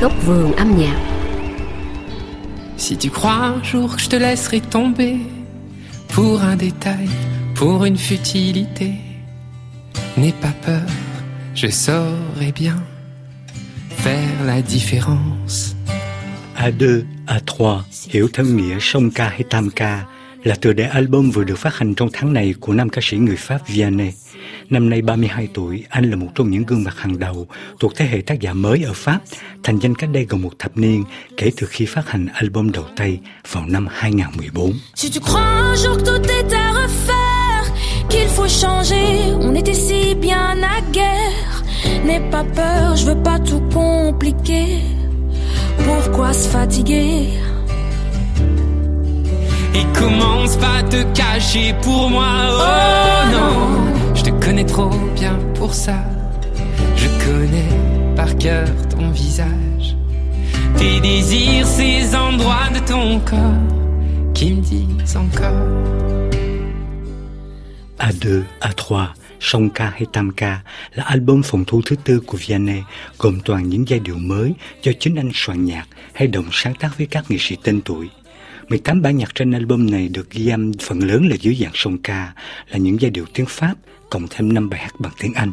Góc vườn âm nhạc Si tu crois un jour que je te laisserai tomber pour un détail, pour une futilité, n'aie pas peur, je saurai bien faire la différence. A2, A3, hiểu thân nghĩa song ca hay tam ca là tựa đề album vừa được phát hành trong tháng này của nam ca sĩ người Pháp Vianney. Năm nay 32 tuổi, anh là một trong những gương mặt hàng đầu thuộc thế hệ tác giả mới ở Pháp, thành danh cách đây gần một thập niên kể từ khi phát hành album đầu tay vào năm 2014. Si tu crois un jour que tout est à refaire, qu'il faut changer, on était si bien à guerre. N'aie pas peur, je veux pas tout compliquer. Pourquoi se fatiguer? Et commence pas te cacher pour moi, oh, non. Je te connais trop bien pour ça. Je connais par cœur ton visage. Tes désirs, ces endroits de ton corps qui me disent encore. A2, A3, Song ca hay Tam là album phòng thu thứ tư của Vianney, gồm toàn những giai điệu mới do chính anh soạn nhạc hay sáng tác với các nghệ sĩ tên tuổi. 18 bản nhạc trên album này được ghi âm phần lớn là dưới dạng song ca, là những giai điệu tiếng Pháp cộng thêm 5 bài hát bằng tiếng Anh.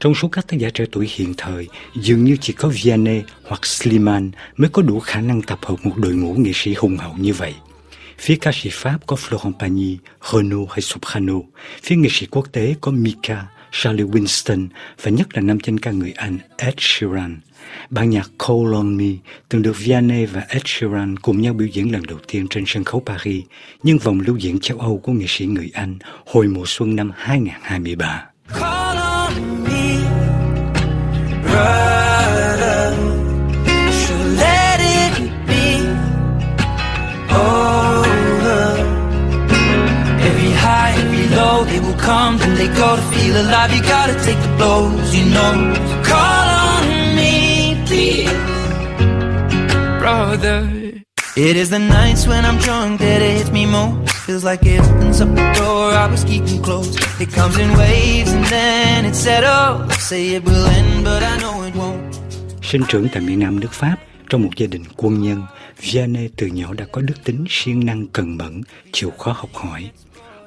Trong số các tác giả trẻ tuổi hiện thời, dường như chỉ có Vianney hoặc Slimane mới có đủ khả năng tập hợp một đội ngũ nghệ sĩ hùng hậu như vậy. Phía ca sĩ Pháp có Florent Pagny, Renaud hay Soprano. Phía nghệ sĩ quốc tế có Mika, Charlie Winston và nhất là nam danh ca người Anh Ed Sheeran. Ban nhạc Call on Me từng được Vianney và Ed Sheeran cùng nhau biểu diễn lần đầu tiên trên sân khấu Paris, nhưng vòng lưu diễn châu Âu của nghệ sĩ người Anh hồi mùa xuân năm 2023. Will come and they go to feel alive. You gotta take the blows, you know. Call on me. please, brother. It is the nights when I'm drunk that it hits me most. Feels like it opens up the door I was keeping closed. It comes in waves and then it settles. Say it will end, but I know it won't. Sinh trưởng tại miền Nam nước Pháp, trong một gia đình quân nhân, Vianney từ nhỏ đã có đức tính siêng năng cần mẫn, chịu khó học hỏi.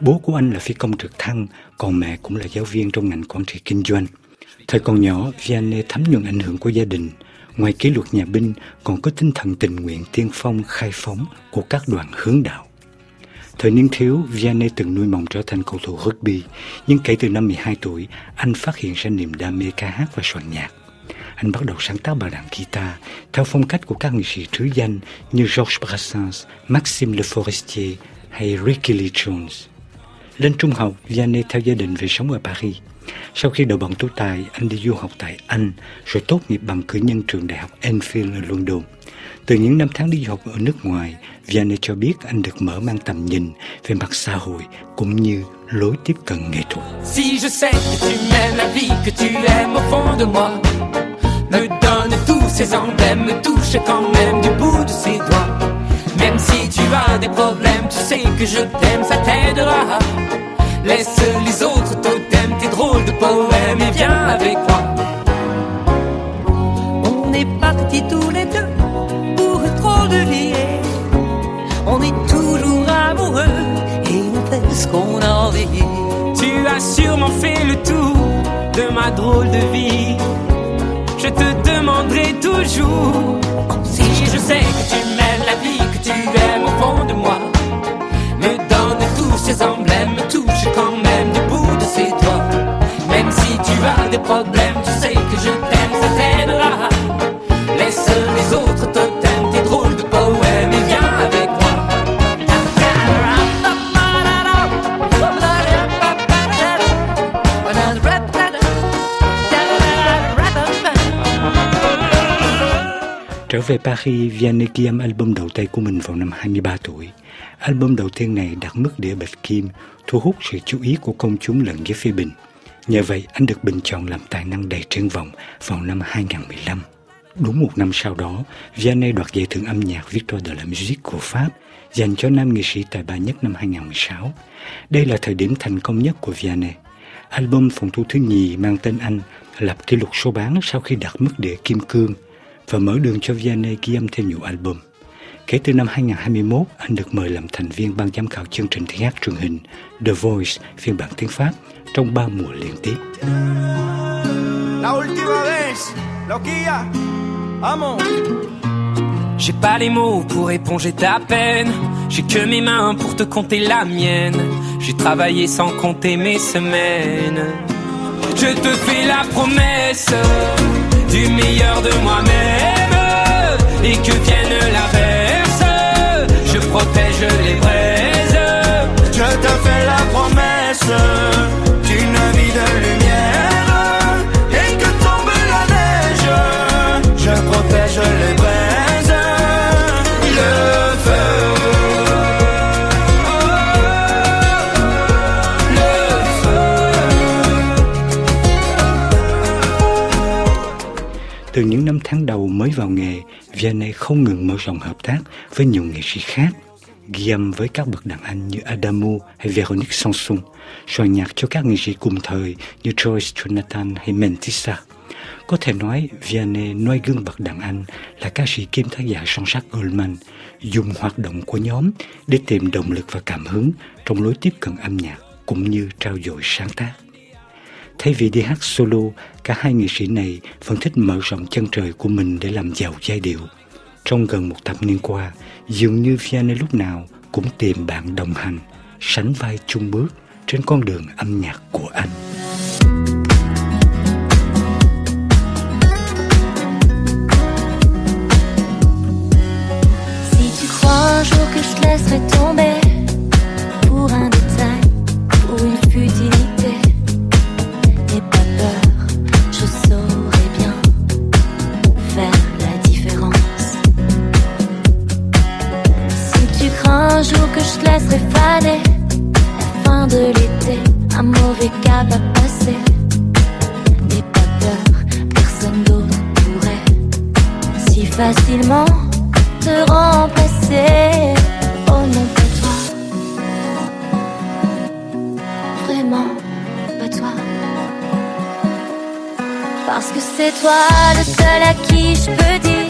Bố của anh là phi công trực thăng, còn mẹ cũng là giáo viên trong ngành quản trị kinh doanh. Thời còn nhỏ, Vianney thấm nhuần ảnh hưởng của gia đình, Ngoài kỷ luật nhà binh còn có tinh thần tình nguyện tiên phong khai phóng của các đoàn hướng đạo. Thời niên thiếu, Vianney từng nuôi mộng trở thành cầu thủ rugby, nhưng kể từ năm 12 tuổi, anh phát hiện ra niềm đam mê ca hát và soạn nhạc. Anh bắt đầu sáng tác bài đàn guitar theo phong cách của các nghệ sĩ trứ danh như Georges Brassens, Maxime Le Forestier hay Ricky Lee Jones. Lên trung học, Vianney theo gia đình về sống ở Paris. Sau khi đậu bằng tú tài, anh đi du học tại Anh, rồi tốt nghiệp bằng cử nhân trường đại học Enfield ở London. Từ những năm tháng đi du học ở nước ngoài, Vianney cho biết anh được mở mang tầm nhìn về mặt xã hội cũng như lối tiếp cận nghệ thuật. Si je sais que tu m'aimes la vie que tu aimes au fond de moi, me donne tous ces emblèmes, me touche quand même du bout de ses doigts. Des problèmes, tu sais que je t'aime, ça t'aidera. Laisse les autres totems, tes drôles de poèmes et viens avec moi. On est partis tous les deux pour trop de vie. On est toujours amoureux et on fait ce qu'on a envie. Tu as sûrement fait le tour de ma drôle de vie. Je te demanderai toujours si je sais que tu m'aimes la vie de moi. Me donne tous ces emblèmes, touche quand même du bout de ses doigts. Même si tu as des problèmes, Trở về Paris, Vianney ghi âm album đầu tay của mình vào năm 23 tuổi. Album đầu tiên này đạt mức đĩa bạch kim, thu hút sự chú ý của công chúng lẫn giới phê bình. Nhờ vậy, anh được bình chọn làm tài năng đầy triển vọng vào năm 2015. Đúng một năm sau đó, Vianney đoạt giải thưởng âm nhạc Victor de la Musique của Pháp dành cho nam nghệ sĩ tài ba nhất năm 2016. Đây là thời điểm thành công nhất của Vianney. Album phòng thu thứ nhì mang tên anh lập kỷ lục số bán sau khi đạt mức đĩa kim cương và mở đường cho Vianney ghi âm thêm nhiều album. Kể từ năm 2021, anh được mời làm thành viên ban giám khảo chương trình tiếng hát truyền hình The Voice phiên bản tiếng Pháp trong ba mùa liên tiếp. La última vez, Loquilla, vamos. J'ai pas les mots pour éponger ta peine. J'ai que mes mains pour te compter la mienne. J'ai travaillé sans compter mes semaines. Je te fais la promesse du meilleur de moi-même. Et que vienne l'averse, je protège les braises. Từ những năm tháng đầu mới vào nghề, Vianney không ngừng mở rộng hợp tác với nhiều nghệ sĩ khác, ghi âm với các bậc đàn anh như Adamu hay Veronique Sanson, soạn nhạc cho các nghệ sĩ cùng thời như Joyce Jonathan hay Mentissa. Có thể nói, Vianney noi gương bậc đàn anh là ca sĩ kim tác giả son sắc Goldman, dùng hoạt động của nhóm để tìm động lực và cảm hứng trong lối tiếp cận âm nhạc cũng như trao dồi sáng tác. Thay vì đi hát solo, cả hai nghệ sĩ này vẫn thích mở rộng chân trời của mình để làm giàu giai điệu. Trong gần một thập niên qua, dường như Vianney lúc nào cũng tìm bạn đồng hành, sánh vai chung bước trên con đường âm nhạc của anh. Je te laisserai faner, la fin de l'été, un mauvais cap à passer. N'aie pas peur, personne d'autre pourrait si facilement te remplacer. Oh non, pas toi. Vraiment, pas toi. Parce que c'est toi le seul à qui je peux dire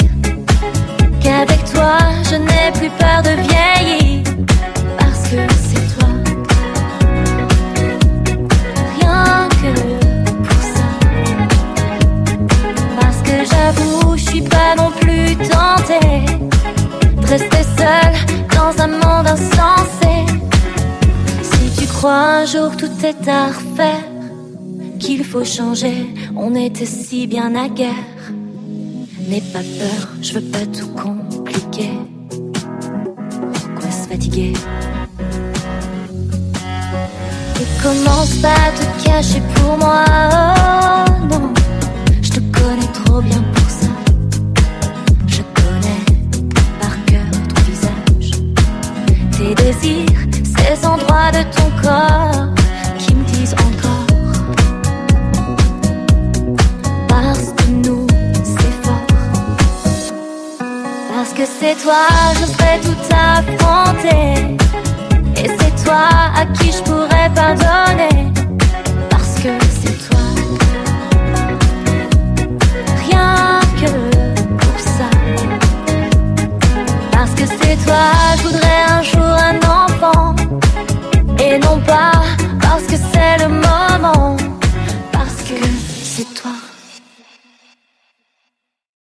qu'avec toi je n'ai plus peur de vieillir. Un jour tout est à refaire, qu'il faut changer, on était si bien à guerre. N'aie pas peur, je veux pas tout compliquer. Pourquoi se fatiguer? Et commence pas à te cacher pour moi. Endroits de ton corps qui me disent encore. Parce que nous, c'est fort. Parce que c'est toi, je serai tout affronter. Et c'est toi à qui je pourrais pardonner.